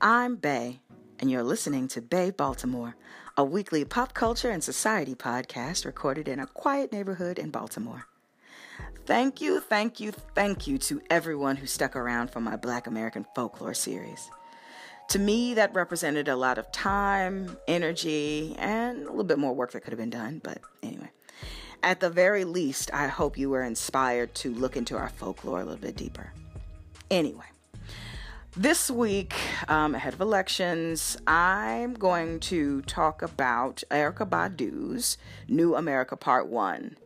I'm Bae, and you're listening to Bae Baltimore, a weekly pop culture and society podcast recorded in a quiet neighborhood in Baltimore. Thank you, thank you, thank you to everyone who stuck around for my Black American Folklore series. To me, that represented a lot of time, energy, and a little bit more work that could have been done, but anyway. At the very least, I hope you were inspired to look into our folklore a little bit deeper. Anyway, this week, um, ahead of elections, I'm going to talk about Erykah Badu's New Amerykah Part 1.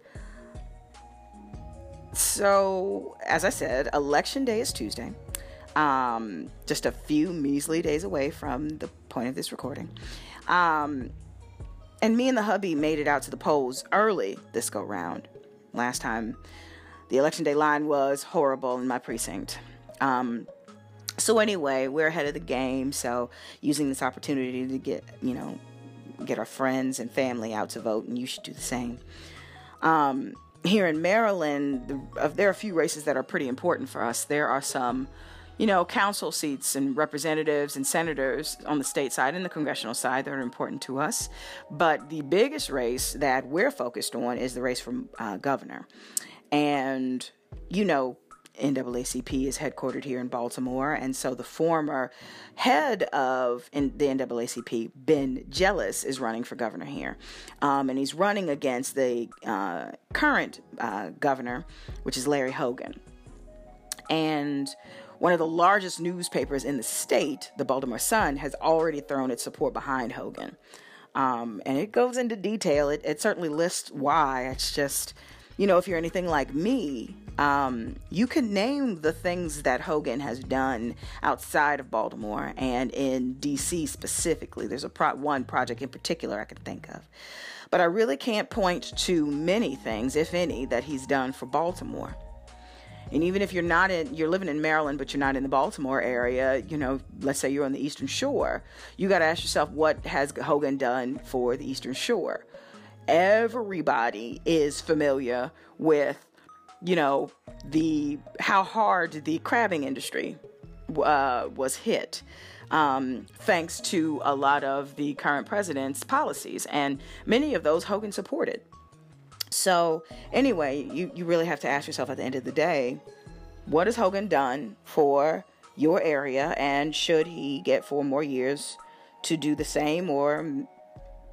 So, as I said, Election Day is Tuesday. Um, just a few measly days away from the point of this recording. Um, and me and the hubby made it out to the polls early this go round. Last time, the election day line was horrible in my precinct. Um, so anyway, we're ahead of the game. So using this opportunity to get you know get our friends and family out to vote, and you should do the same. Um, here in Maryland, there are a few races that are pretty important for us. There are some you know, council seats and representatives and senators on the state side and the congressional side that are important to us. But the biggest race that we're focused on is the race for uh, governor. And, you know, NAACP is headquartered here in Baltimore, and so the former head of the NAACP, Ben Jealous, is running for governor here, um, and he's running against the uh, current uh, governor, which is Larry Hogan. And one of the largest newspapers in the state, the Baltimore Sun, has already thrown its support behind Hogan. Um, and it goes into detail. It, it, certainly lists why. It's just, you know, if you're anything like me, um, you can name the things that Hogan has done outside of Baltimore and in D.C. specifically. There's a pro- one project in particular I can think of. But I really can't point to many things, if any, that he's done for Baltimore. And even if you're not in, you're living in Maryland, but you're not in the Baltimore area, you know, let's say you're on the Eastern Shore, you got to ask yourself, what has Hogan done for the Eastern Shore? Everybody is familiar with, you know, the how hard the crabbing industry uh, was hit. Um, thanks to a lot of the current president's policies, and many of those Hogan supported. So, anyway, you, you really have to ask yourself at the end of the day what has Hogan done for your area, and should he get four more years to do the same or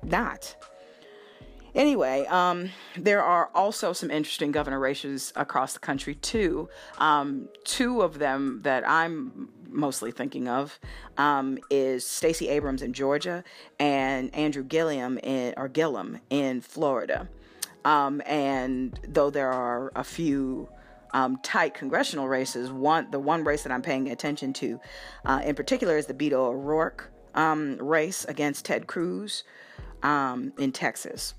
not? Anyway, um, there are also some interesting governor races across the country, too. Um, two of them that I'm mostly thinking of um, is Stacey Abrams in Georgia and Andrew Gilliam in, or Gillum in Florida. Um, and though there are a few um, tight congressional races, one the one race that I'm paying attention to, uh, in particular, is the Beto O'Rourke um, race against Ted Cruz in Texas.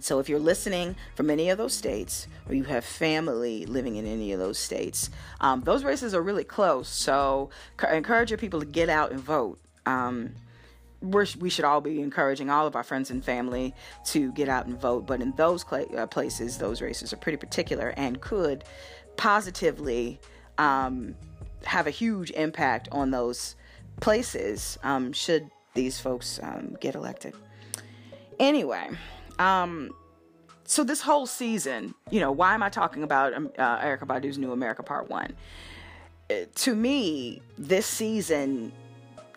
So if you're listening from any of those states, or you have family living in any of those states, um, those races are really close. So encourage your people to get out and vote. Um, we should all be encouraging all of our friends and family to get out and vote. But in those cl- uh, places, those races are pretty particular and could positively um, have a huge impact on those places um, should these folks um, get elected. Anyway, um, so this whole season, you know, why am I talking about um, uh, Erykah Badu's New Amerykah Part 1? Uh, to me, this season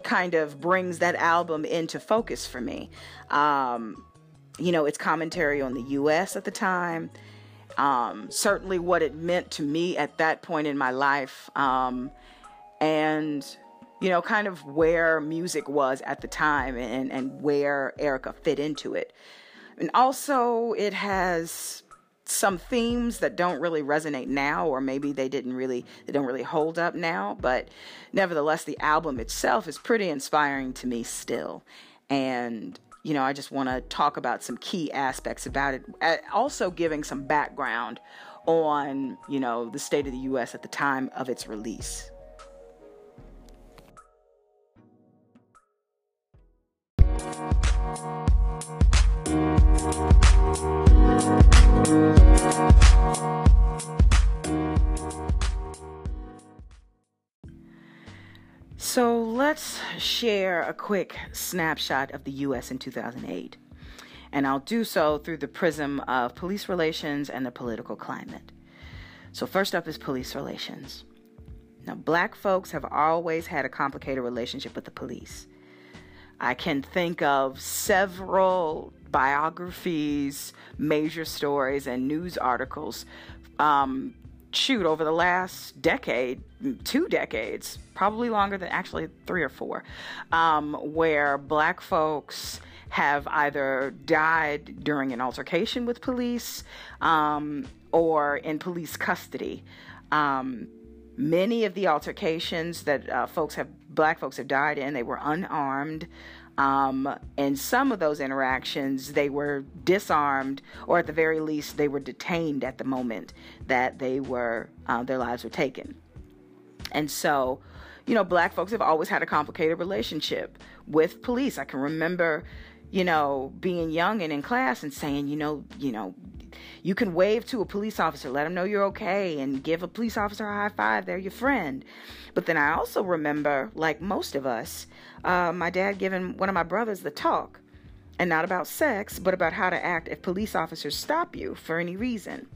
kind of brings that album into focus for me. Um, you know, its commentary on the U.S. at the time, um, certainly what it meant to me at that point in my life, um, and you know, kind of where music was at the time and, and where Erykah fit into it. And also, it has some themes that don't really resonate now or maybe they didn't really they don't really hold up now but nevertheless the album itself is pretty inspiring to me still. And you know i just want to talk about some key aspects about it also giving some background on you know the state of the us at the time of its release So let's share a quick snapshot of the U.S. in 2008. And I'll do so through the prism of police relations and the political climate. So, first up is police relations. Now, black folks have always had a complicated relationship with the police. I can think of several biographies, major stories, and news articles um, shoot over the last decade, two decades, probably longer than actually three or four, um, where black folks have either died during an altercation with police um, or in police custody. Um, many of the altercations that uh, folks have, black folks have died in, they were unarmed. Um, and some of those interactions, they were disarmed, or at the very least, they were detained at the moment that they were uh, their lives were taken. And so, you know, black folks have always had a complicated relationship with police. I can remember, you know, being young and in class and saying, you know, you know, you can wave to a police officer, let them know you're okay, and give a police officer a high five. They're your friend. But then I also remember, like most of us, uh, my dad giving one of my brothers the talk, and not about sex, but about how to act if police officers stop you for any reason.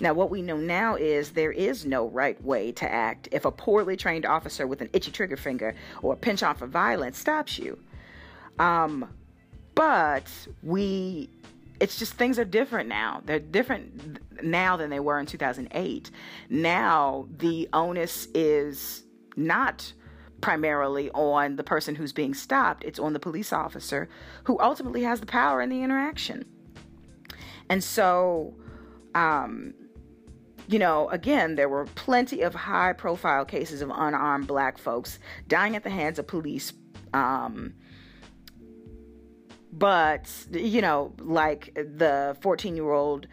Now, what we know now is there is no right way to act if a poorly trained officer with an itchy trigger finger or a pinch on for violence stops you. Um, but we it's just things are different now. They're different now than they were in 2008. Now the onus is not primarily on the person who's being stopped, it's on the police officer who ultimately has the power in the interaction. And so, um, you know, again, there were plenty of high profile cases of unarmed black folks dying at the hands of police. Um, but you know, like the 14 year old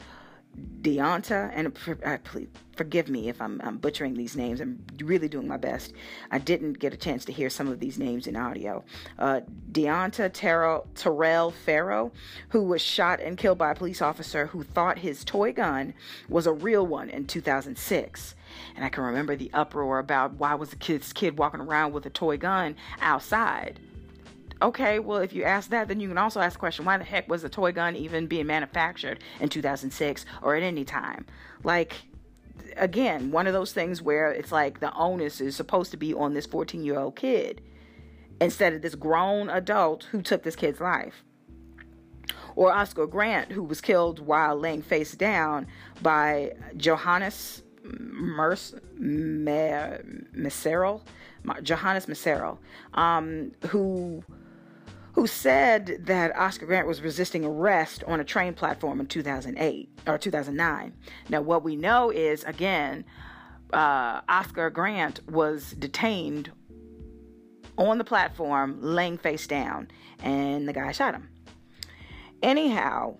Deonta, and uh, please forgive me if I'm, I'm, butchering these names. I'm really doing my best. I didn't get a chance to hear some of these names in audio. Uh, Deonta Terrell, Terrell Farrow, who was shot and killed by a police officer who thought his toy gun was a real one in 2006. And I can remember the uproar about why was the kid's kid walking around with a toy gun outside okay, well, if you ask that, then you can also ask the question why the heck was the toy gun even being manufactured in 2006 or at any time? Like, again, one of those things where it's like the onus is supposed to be on this 14 year old kid instead of this grown adult who took this kid's life. Or Oscar Grant, who was killed while laying face down by Johannes Merce, Johannes Maceril, um, who who said that Oscar Grant was resisting arrest on a train platform in 2008 or 2009. Now, what we know is, again, uh, Oscar Grant was detained on the platform, laying face down, and the guy shot him. Anyhow,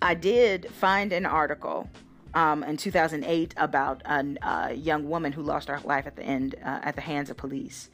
I did find an article um, in 2008 about a, a, young woman who lost her life at the end uh, at the hands of police.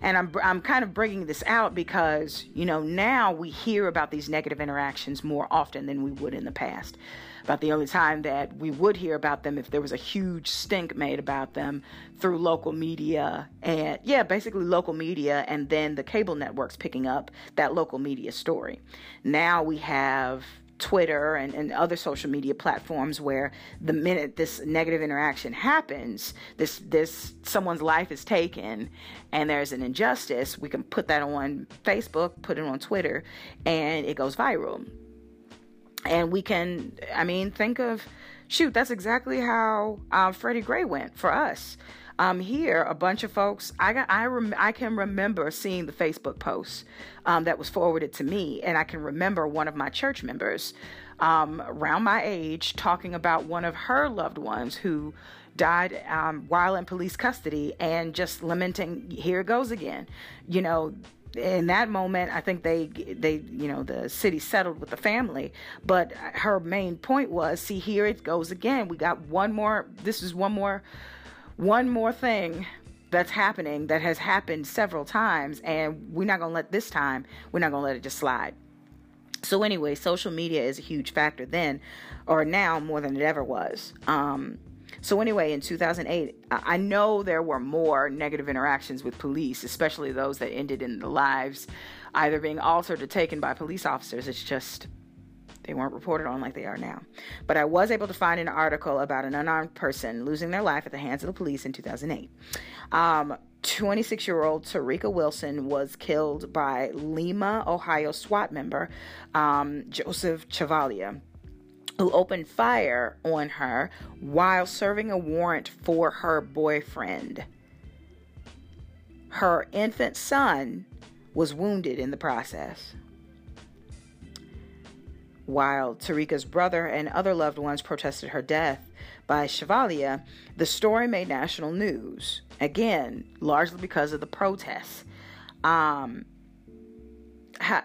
And I'm, I'm kind of bringing this out because, you know, now we hear about these negative interactions more often than we would in the past. About the only time that we would hear about them if there was a huge stink made about them through local media and, yeah, basically local media and then the cable networks picking up that local media story. Now we have Twitter and, and other social media platforms where the minute this negative interaction happens, this this someone's life is taken and there's an injustice, we can put that on Facebook, put it on Twitter, and it goes viral. And we can, I mean, think of, shoot, that's exactly how uh, Freddie Gray went for us um, here a bunch of folks i got i rem, i can remember seeing the facebook post um, that was forwarded to me and i can remember one of my church members um, around my age talking about one of her loved ones who died um, while in police custody and just lamenting here it goes again you know? In that moment i think they they you know the city settled with the family but her main point was see here it goes again. We got one more this is one more one more thing that's happening that has happened several times, and we're not going to let this time, we're not going to let it just slide. So, anyway, social media is a huge factor then, or now more than it ever was. Um, So, anyway, in 2008, I know there were more negative interactions with police, especially those that ended in the lives either being altered or taken by police officers. It's just they weren't reported on like they are now. But I was able to find an article about an unarmed person losing their life at the hands of the police in 2008. Um, 26 year old Tarika Wilson was killed by Lima, Ohio SWAT member um, Joseph Chavalia, who opened fire on her while serving a warrant for her boyfriend. Her infant son was wounded in the process. While Tarika's brother and other loved ones protested her death by Chavalia, the story made national news. Again, largely because of the protests. Um,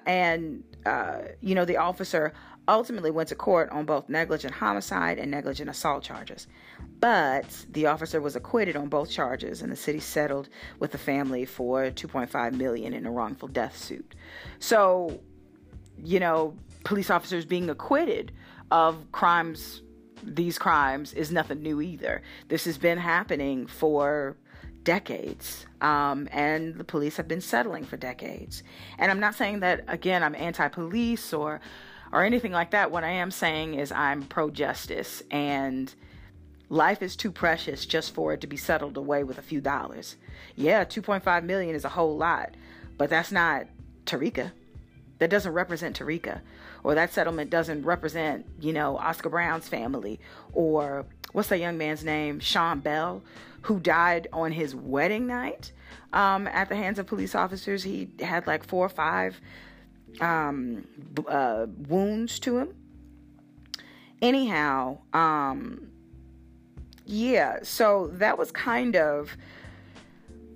and, uh, you know, the officer ultimately went to court on both negligent homicide and negligent assault charges. But the officer was acquitted on both charges, and the city settled with the family for 2.5 million in a wrongful death suit. So, you know, police officers being acquitted of crimes, these crimes, is nothing new either. This has been happening for decades, um, and the police have been settling for decades. And I'm not saying that again. I'm anti-police or or anything like that. What I am saying is I'm pro-justice, and life is too precious just for it to be settled away with a few dollars. Yeah, 2.5 million is a whole lot, but that's not Tarika. That doesn't represent Tarika or that settlement doesn't represent, you know, Oscar Brown's family or what's that young man's name, Sean Bell, who died on his wedding night um, at the hands of police officers. He had like four or five um, uh, wounds to him. Anyhow, um, yeah, so that was kind of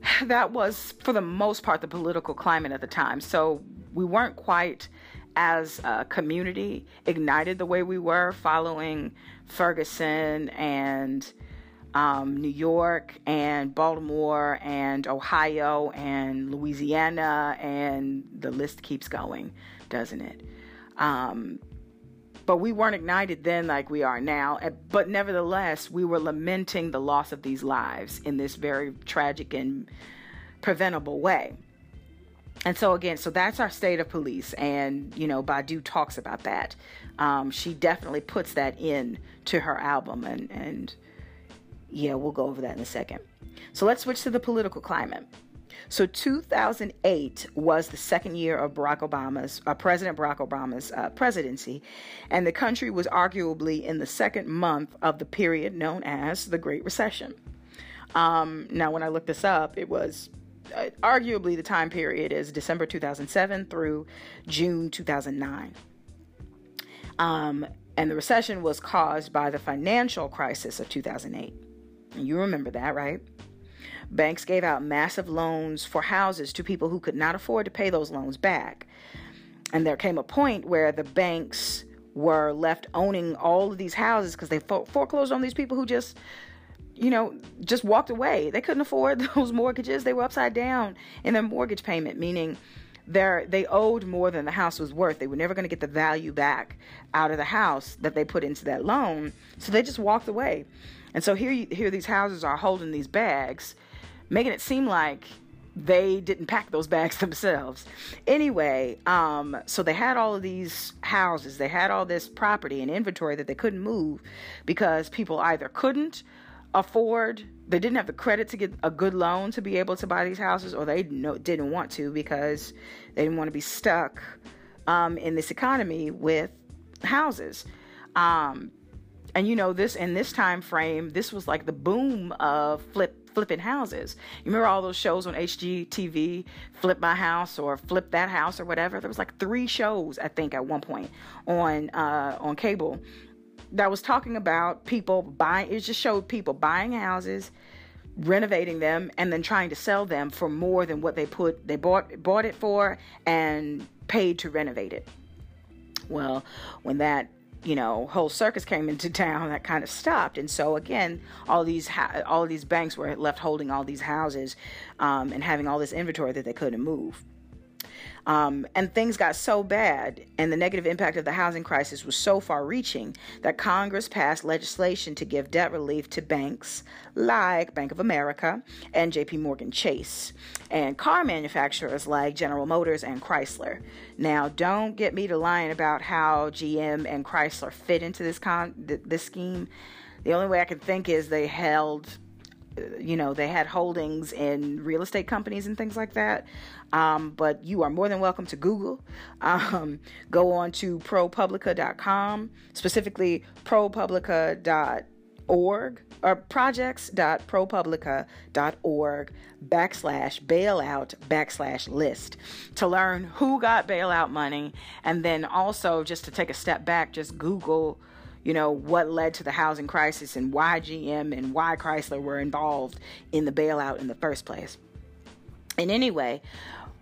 that was for the most part the political climate at the time. So we weren't quite as a community ignited the way we were following Ferguson and um, New York and Baltimore and Ohio and Louisiana, and the list keeps going, doesn't it? Um, but we weren't ignited then like we are now. But nevertheless, we were lamenting the loss of these lives in this very tragic and preventable way and so again, so that's our state of police, and you know, Badu talks about that. Um, she definitely puts that in to her album, and and yeah, we'll go over that in a second. So let's switch to the political climate. So 2008 was the second year of Barack Obama's, uh, President Barack Obama's uh, presidency, and the country was arguably in the second month of the period known as the Great Recession. Um, now, when I looked this up, it was arguably the time period is December 2007 through June 2009. Um, and the recession was caused by the financial crisis of 2008. You remember that, right? Banks gave out massive loans for houses to people who could not afford to pay those loans back. And there came a point where the banks were left owning all of these houses because they foreclosed on these people who just you know, just walked away. They couldn't afford those mortgages. They were upside down in their mortgage payment, meaning they they owed more than the house was worth. They were never going to get the value back out of the house that they put into that loan. So they just walked away. And so here you, here these houses are holding these bags, making it seem like they didn't pack those bags themselves. Anyway, um, so they had all of these houses, they had all this property and inventory that they couldn't move because people either couldn't afford they didn't have the credit to get a good loan to be able to buy these houses or they no, didn't want to because they didn't want to be stuck um, in this economy with houses. Um, and you know this in this time frame this was like the boom of flip flipping houses. You remember all those shows on hgtv flip my house or flip that house or whatever? There was like three shows i think at one point on uh, on cable that was talking about people buying it just showed people buying houses renovating them and then trying to sell them for more than what they put they bought bought it for and paid to renovate it. Well when that you know whole circus came into town that kind of stopped. And so again all these all these banks were left holding all these houses um, and having all this inventory that they couldn't move Um, and things got so bad, and the negative impact of the housing crisis was so far reaching that Congress passed legislation to give debt relief to banks like Bank of America and JP Morgan Chase, and car manufacturers like General Motors and Chrysler. Now, don't get me to lying about how GM and Chrysler fit into this, con- this scheme. The only way I can think is they held you know, they had holdings in real estate companies and things like that. Um, but you are more than welcome to Google. Um, go on to propublica.com, specifically propublica.org or projects.propublica.org backslash bailout backslash list to learn who got bailout money. And then also just to take a step back, just Google you know, what led to the housing crisis and why GM and why Chrysler were involved in the bailout in the first place. And anyway,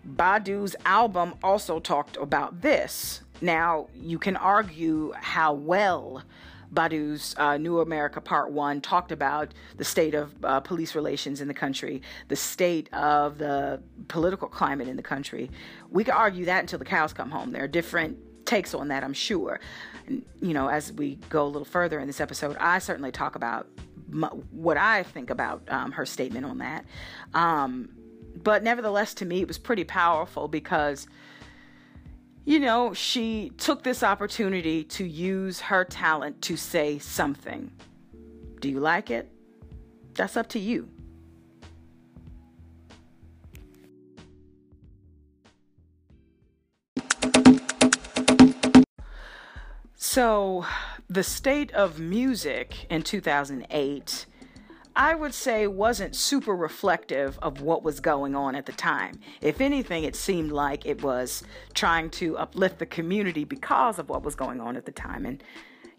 Badu's album also talked about this. Now, you can argue how well Badu's uh, New Amerykah Part 1 talked about the state of uh, police relations in the country, the state of the political climate in the country. We could argue that until the cows come home. There are different takes on that, I'm sure. And, you know, as we go a little further in this episode, I certainly talk about what I think about um, her statement on that. Um, but nevertheless, to me, it was pretty powerful because, you know, she took this opportunity to use her talent to say something. Do you like it? That's up to you. So, the state of music in 2008, I would say, wasn't super reflective of what was going on at the time. If anything, it seemed like it was trying to uplift the community because of what was going on at the time. And,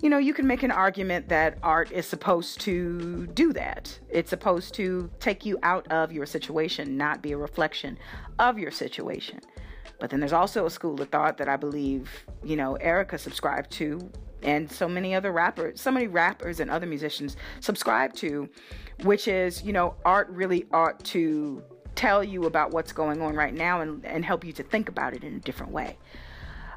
you know, you can make an argument that art is supposed to do that. It's supposed to take you out of your situation, not be a reflection of your situation. But then there's also a school of thought that I believe, you know, Erykah subscribed to, and so many other rappers, so many rappers and other musicians subscribe to, which is, you know, art really ought to tell you about what's going on right now and, and help you to think about it in a different way.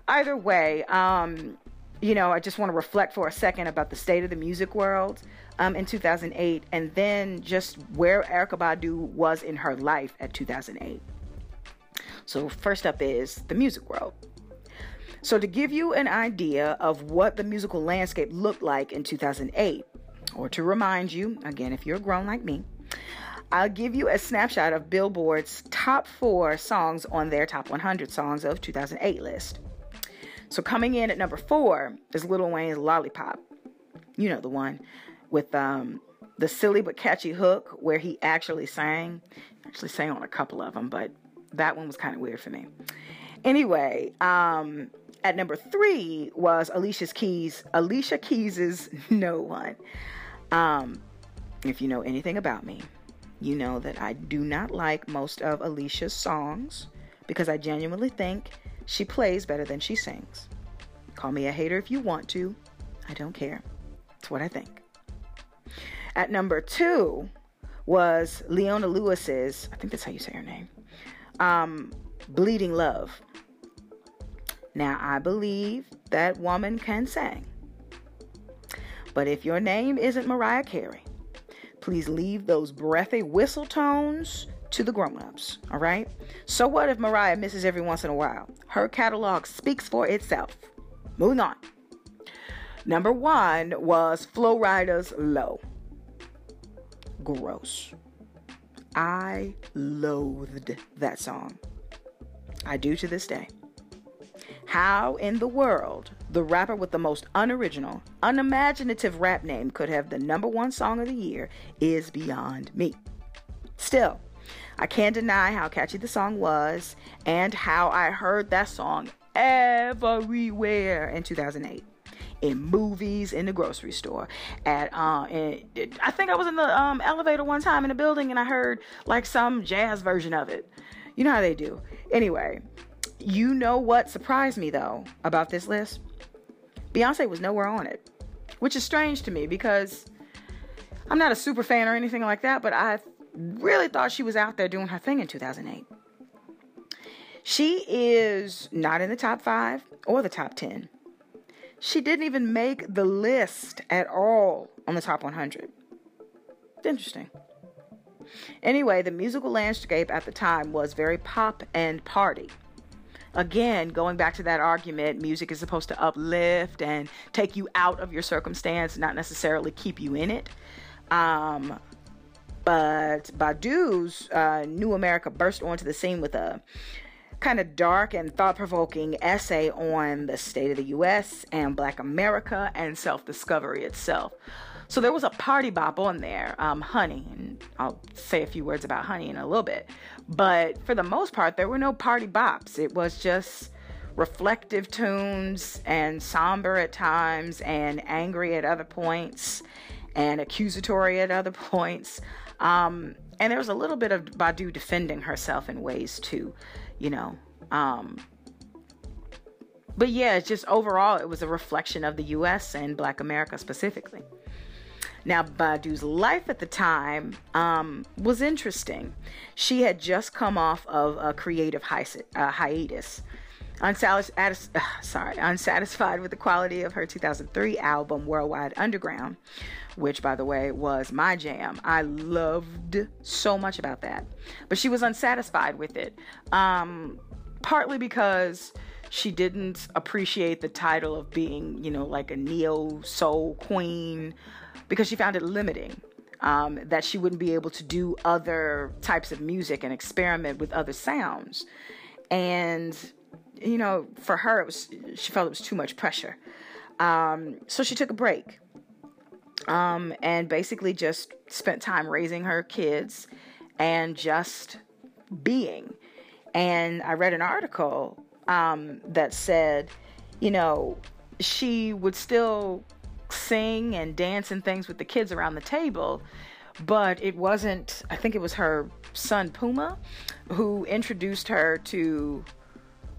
Either way, um, you know, I just want to reflect for a second about the state of the music world um, in 2008 and then just where Erykah Badu was in her life at 2008. So, first up is the music world. So, to give you an idea of what the musical landscape looked like in 2008, or to remind you, again, if you're grown like me, I'll give you a snapshot of Billboard's top four songs on their top 100 songs of 2008 list. So, coming in at number four is Lil Wayne's Lollipop. You know the one with um, the silly but catchy hook where he actually sang. Actually, sang on a couple of them, but that one was kind of weird for me. Anyway, um, at number three was Alicia's Keys, Alicia Keys's No One. Um, if you know anything about me, you know that I do not like most of Alicia's songs because I genuinely think she plays better than she sings. Call me a hater if you want to. I don't care. It's what I think. At number two was Leona Lewis's, I think that's how you say her name, um, Bleeding Love. Now, I believe that woman can sing. But if your name isn't Mariah Carey, please leave those breathy whistle tones to the grown ups, all right? So, what if Mariah misses every once in a while? Her catalog speaks for itself. Moving on. Number one was Flo Rida's Low. Gross. I loathed that song. I do to this day. How in the world the rapper with the most unoriginal, unimaginative rap name could have the number one song of the year is beyond me. Still, I can't deny how catchy the song was and how I heard that song everywhere in 2008 in movies, in the grocery store. At uh, and I think I was in the um, elevator one time in a building and I heard like some jazz version of it. You know how they do. Anyway, you know what surprised me though about this list? Beyonce was nowhere on it, which is strange to me because I'm not a super fan or anything like that, but I really thought she was out there doing her thing in 2008. She is not in the top five or the top 10. She didn't even make the list at all on the top 100. It's interesting. Anyway, the musical landscape at the time was very pop and party. Again, going back to that argument, music is supposed to uplift and take you out of your circumstance, not necessarily keep you in it. Um, but Badu's uh, New Amerykah burst onto the scene with a kind of dark and thought provoking essay on the state of the US and Black America and self discovery itself. So there was a party bop on there, um, Honey, and I'll say a few words about Honey in a little bit. But for the most part, there were no party bops. It was just reflective tunes and somber at times and angry at other points and accusatory at other points. Um, and there was a little bit of Badu defending herself in ways too, you know. Um, but yeah, it's just overall, it was a reflection of the US and Black America specifically. Now, Badu's life at the time um, was interesting. She had just come off of a creative hi- uh, hiatus. Unsatis- uh, sorry, unsatisfied with the quality of her 2003 album Worldwide Underground, which, by the way, was my jam. I loved so much about that. But she was unsatisfied with it, um, partly because she didn't appreciate the title of being, you know, like a neo soul queen, because she found it limiting. Um, that she wouldn't be able to do other types of music and experiment with other sounds. And, you know, for her, it was she felt it was too much pressure. Um, so she took a break um, and basically just spent time raising her kids and just being. And I read an article um, that said, you know, she would still sing and dance and things with the kids around the table, but it wasn't, I think it was her son Puma who introduced her to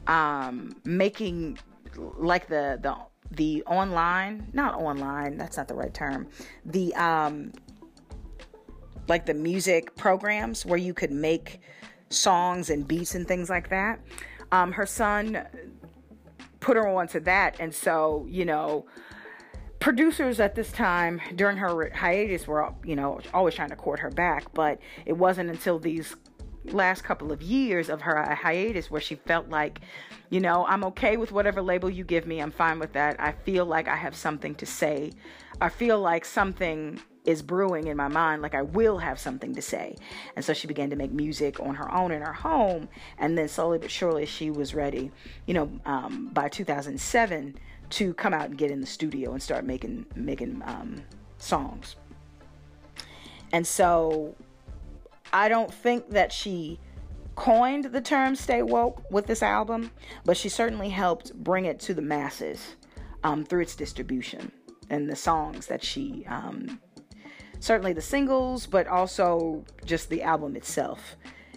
um, making like the, the the online, not online, that's not the right term. The um like the music programs where you could make songs and beats and things like that. Um, her son put her onto that, and so you know, producers at this time during her hiatus were you know always trying to court her back, but it wasn't until these last couple of years of her hiatus where she felt like, you know, I'm okay with whatever label you give me. I'm fine with that. I feel like I have something to say. I feel like something is brewing in my mind, like I will have something to say. And so she began to make music on her own in her home. And then slowly but surely she was ready, you know, um, by 2007 to come out and get in the studio and start making, making um, songs. And so I don't think that she coined the term stay woke with this album, but she certainly helped bring it to the masses um, through its distribution and the songs that she, um, certainly the singles, but also just the album itself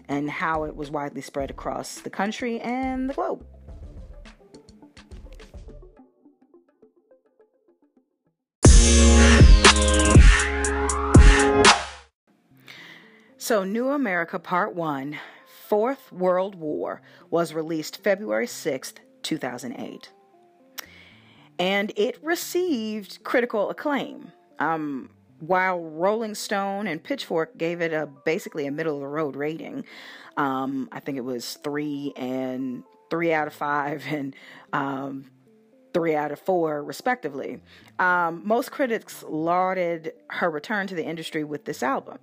and how it was widely spread across the country and the globe. So, New Amerykah Part 1 Fourth World War was released February 6th, 2008. And it received critical acclaim. Um, while Rolling Stone and Pitchfork gave it a basically a middle of the road rating, um, I think it was three and three out of five and um, three out of four, respectively. Um, most critics lauded her return to the industry with this album.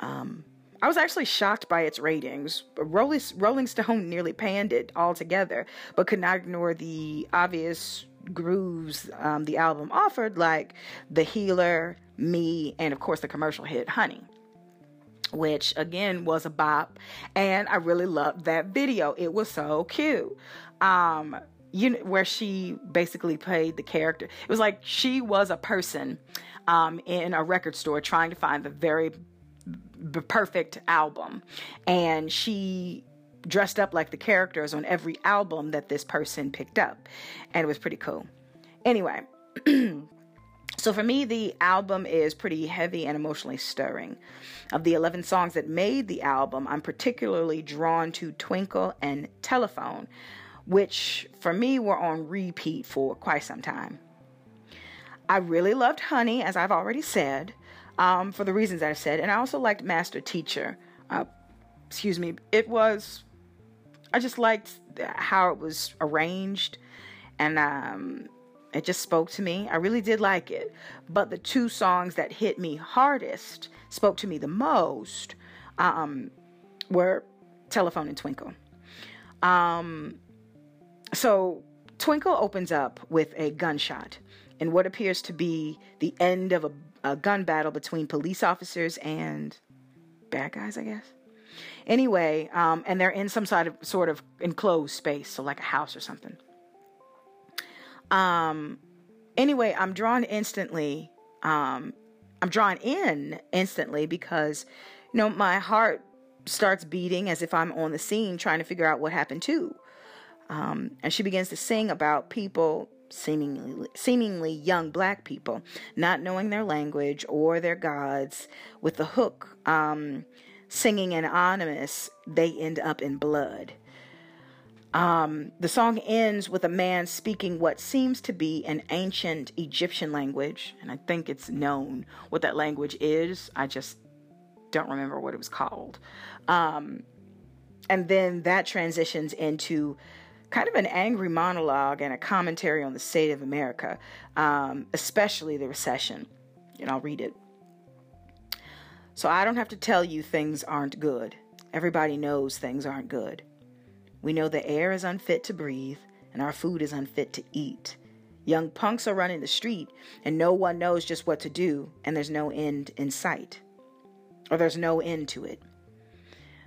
Um, I was actually shocked by its ratings. Rolling, Rolling Stone nearly panned it altogether, but could not ignore the obvious grooves um, the album offered, like The Healer, Me, and of course the commercial hit Honey. Which again was a bop, and I really loved that video. It was so cute. Um, you know, where she basically played the character. It was like she was a person um, in a record store trying to find the very perfect album. And she dressed up like the characters on every album that this person picked up. And it was pretty cool. Anyway, So for me, the album is pretty heavy and emotionally stirring. Of the 11 songs that made the album, I'm particularly drawn to Twinkle and Telephone, which for me were on repeat for quite some time. I really loved Honey, as I've already said, um, for the reasons I've said, and I also liked Master Teacher. Uh, excuse me, it was, I just liked how it was arranged, and um, it just spoke to me. I really did like it. But the two songs that hit me hardest, spoke to me the most, um, were Telephone and Twinkle. Um, so Twinkle opens up with a gunshot in what appears to be the end of a, a gun battle between police officers and bad guys, I guess. Anyway, um, and they're in some sort of sort of enclosed space, so like a house or something. Um, anyway, I'm drawn instantly. Um, I'm drawn in instantly because, you know, my heart starts beating as if I'm on the scene trying to figure out what happened too. Um, and she begins to sing about people, seemingly seemingly young black people, not knowing their language or their gods, with the hook um, singing anonymous, they end up in blood. Um, the song ends with a man speaking what seems to be an ancient Egyptian language, and I think it's known what that language is. I just don't remember what it was called. Um, and then that transitions into kind of an angry monologue and a commentary on the state of America, um, especially the recession. And I'll read it. So I don't have to tell you things aren't good. Everybody knows things aren't good. We know the air is unfit to breathe and our food is unfit to eat. Young punks are running the street and no one knows just what to do, and there's no end in sight. Or there's no end to it.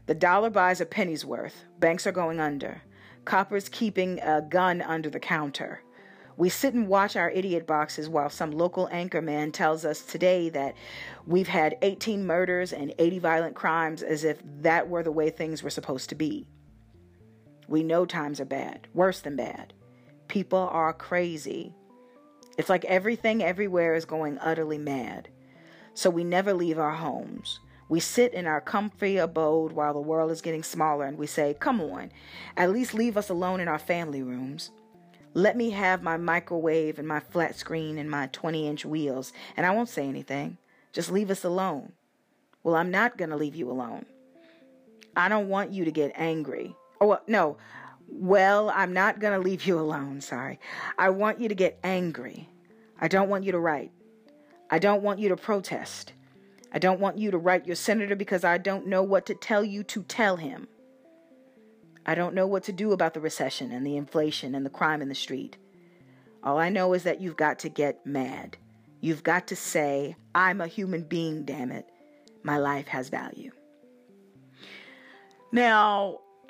The dollar buys a penny's worth. Banks are going under. Coppers keeping a gun under the counter. We sit and watch our idiot boxes while some local anchor man tells us today that we've had 18 murders and 80 violent crimes as if that were the way things were supposed to be. We know times are bad, worse than bad. People are crazy. It's like everything everywhere is going utterly mad. So we never leave our homes. We sit in our comfy abode while the world is getting smaller and we say, Come on, at least leave us alone in our family rooms. Let me have my microwave and my flat screen and my 20 inch wheels, and I won't say anything. Just leave us alone. Well, I'm not going to leave you alone. I don't want you to get angry. Oh, no. Well, I'm not going to leave you alone. Sorry. I want you to get angry. I don't want you to write. I don't want you to protest. I don't want you to write your senator because I don't know what to tell you to tell him. I don't know what to do about the recession and the inflation and the crime in the street. All I know is that you've got to get mad. You've got to say, I'm a human being, damn it. My life has value. Now,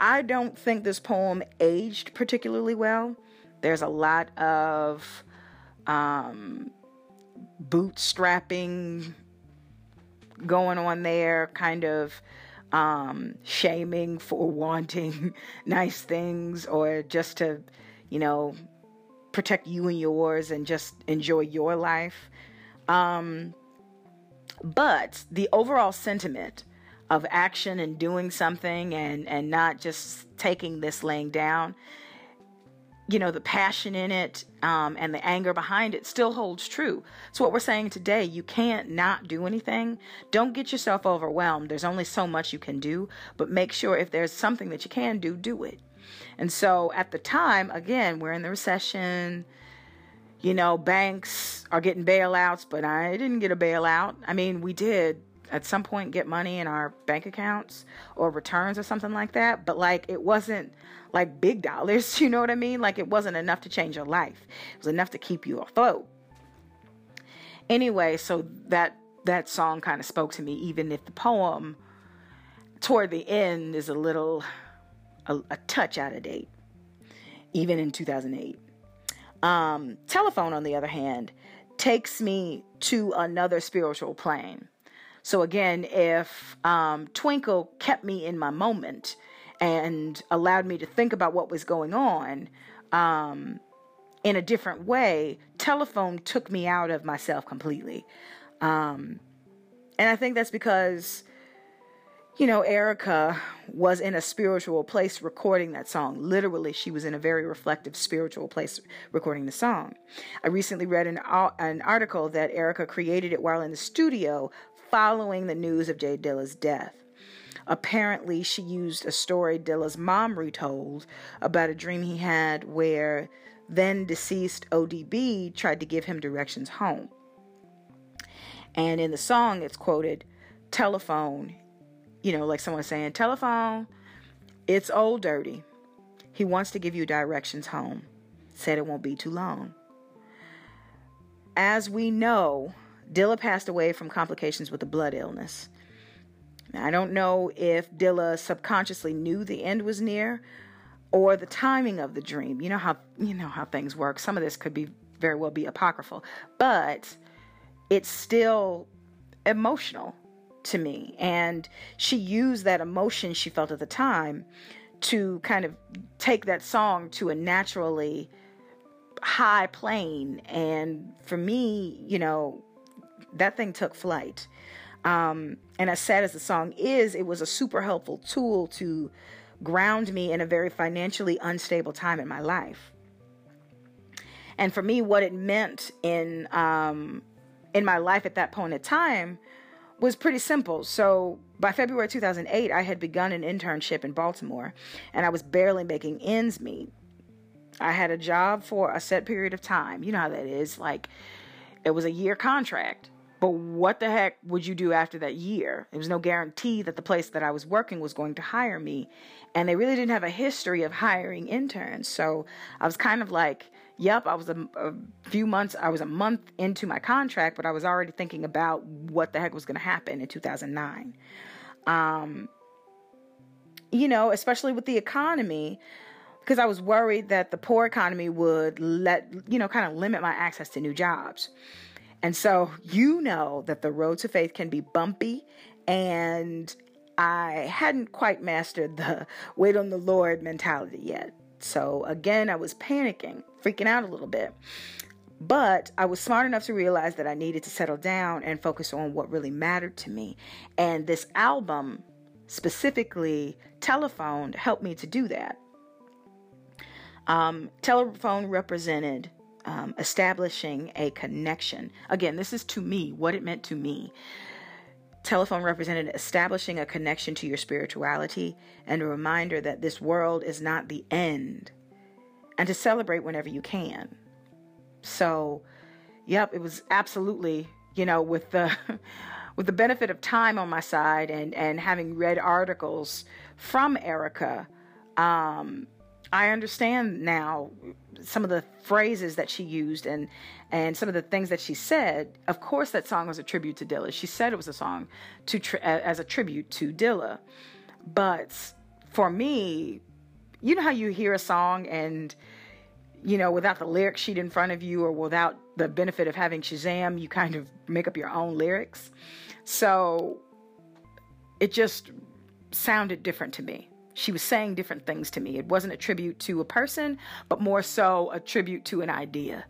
I don't think this poem aged particularly well. There's a lot of um, bootstrapping going on there, kind of um, shaming for wanting nice things or just to, you know, protect you and yours and just enjoy your life. Um, but the overall sentiment of action and doing something and and not just taking this laying down you know the passion in it um, and the anger behind it still holds true. So what we're saying today you can't not do anything. Don't get yourself overwhelmed. There's only so much you can do but make sure if there's something that you can do do it. And so at the time again we're in the recession. You know banks are getting bailouts but i didn't get a bailout. I mean we did at some point get money in our bank accounts or returns or something like that. But like it wasn't like big dollars, you know what I mean? Like it wasn't enough to change your life. It was enough to keep you afloat. Anyway, so that that song kind of spoke to me, even if the poem toward the end is a little a, a touch out of date, even in 2008. Um, telephone, on the other hand, takes me to another spiritual plane so again, if um, Twinkle kept me in my moment and allowed me to think about what was going on, um, in a different way, telephone took me out of myself completely. Um, and I think that's because, you know, Erykah was in a spiritual place recording that song. Literally, she was in a very reflective spiritual place recording the song. I recently read an, an article that Erykah created it while in the studio following the news of J Dilla's death. Apparently, she used a story Dilla's mom retold about a dream he had where then deceased ODB tried to give him directions home. And in the song, it's quoted, telephone, you know, like someone saying, telephone, it's old dirty. He wants to give you directions home. Said it won't be too long. As we know, Dilla passed away from complications with a blood illness. Now, I don't know if Dilla subconsciously knew the end was near or the timing of the dream. You know how you know how things work. Some of this could be very well be apocryphal, but it's still emotional to me. And she used that emotion she felt at the time to kind of take that song to a naturally high plane. And for me, you know, that thing took flight. Um, and as sad as the song is, it was a super helpful tool to ground me in a very financially unstable time in my life. And for me, what it meant in um, in my life at that point in time was pretty simple. So by February 2008, I had begun an internship in Baltimore and I was barely making ends meet. I had a job for a set period of time. You know how that is. Like, it was a year contract. But what the heck would you do after that year? There was no guarantee that the place that I was working was going to hire me. And they really didn't have a history of hiring interns. So I was kind of like, yep, I was a, a, few months, I was a month into my contract, but I was already thinking about what the heck was going to happen in 2009. Um, you know, especially with the economy, because I was worried that the poor economy would let, you know, kind of limit my access to new jobs. And so you know that the road to faith can be bumpy and I hadn't quite mastered the wait on the Lord mentality yet. So again, I was panicking, freaking out a little bit. But I was smart enough to realize that I needed to settle down and focus on what really mattered to me. And this album, specifically Telephone, helped me to do that. Um, telephone represented um, establishing a connection. Again, this is to me, what it meant to me. Telephone represented establishing a connection to your spirituality and a reminder that this world is not the end and to celebrate whenever you can. So, yep, it was absolutely, you know, with the with the benefit of time on my side and and having read articles from Erykah, um, I understand now some of the phrases that she used and and some of the things that she said. Of course, that song was a tribute to Dilla. She said it was a song to tri- as a tribute to Dilla, but for me, you know how you hear a song and you know without the lyric sheet in front of you or without the benefit of having Shazam, you kind of make up your own lyrics. So it just sounded different to me she was saying different things to me. It wasn't a tribute to a person, but more so a tribute to an idea.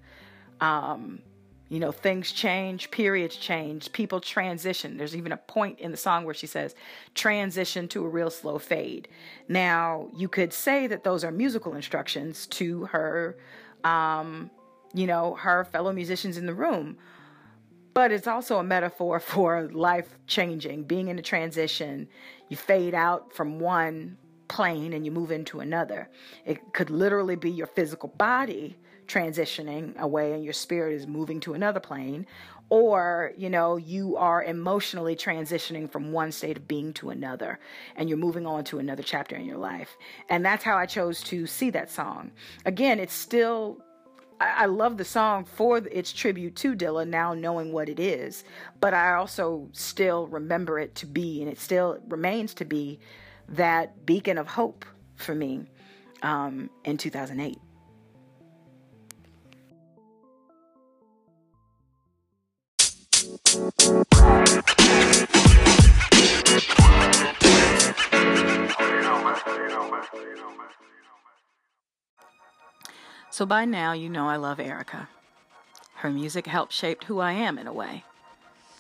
Um, you know, things change, periods change, people transition. There's even a point in the song where she says, transition to a real slow fade. Now, you could say that those are musical instructions to her, um, you know, her fellow musicians in the room. But it's also a metaphor for life changing, being in a transition. You fade out from one plane and you move into another. It could literally be your physical body transitioning away and your spirit is moving to another plane or you know you are emotionally transitioning from one state of being to another and you're moving on to another chapter in your life and that's how i chose to see that song again it's still I, love the song for its tribute to Dilla now knowing what it is, but I also still remember it to be, and it still remains to be that beacon of hope for me um, in 2008. So by now, you know I love Erykah. Her music helped shape who I am in a way.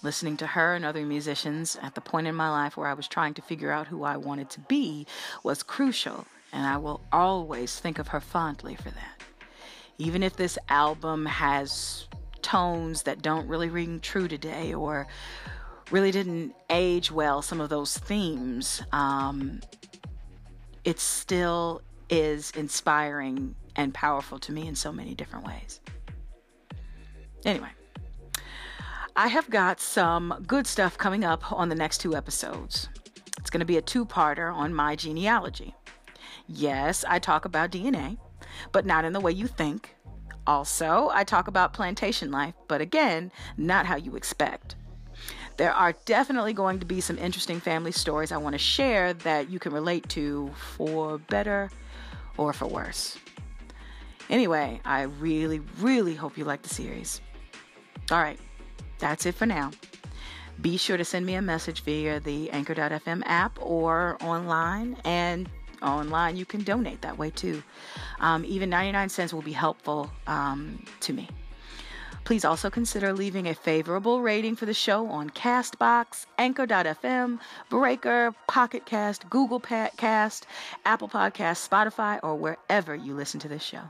Listening to her and other musicians at the point in my life where I was trying to figure out who I wanted to be was crucial, and I will always think of her fondly for that. Even if this album has tones that don't really ring true today or really didn't age well, some of those themes, um, it still is inspiring and powerful to me in so many different ways. Anyway, I have got some good stuff coming up on the next two episodes. It's going to be a two parter on my genealogy. Yes, I talk about DNA, but not in the way you think. Also, I talk about plantation life, but again, not how you expect. There are definitely going to be some interesting family stories I want to share that you can relate to for better or for worse. Anyway, I really, really hope you like the series. All right, that's it for now. Be sure to send me a message via the Anchor.fm app or online, and online. You can donate that way too. Um, even 99 cents will be helpful um, to me. Please also consider leaving a favorable rating for the show on Castbox, Anchor.fm, Breaker, Pocket Cast, Google Cast, Apple Podcast, Spotify, or wherever you listen to this show.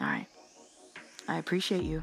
All right. I appreciate you.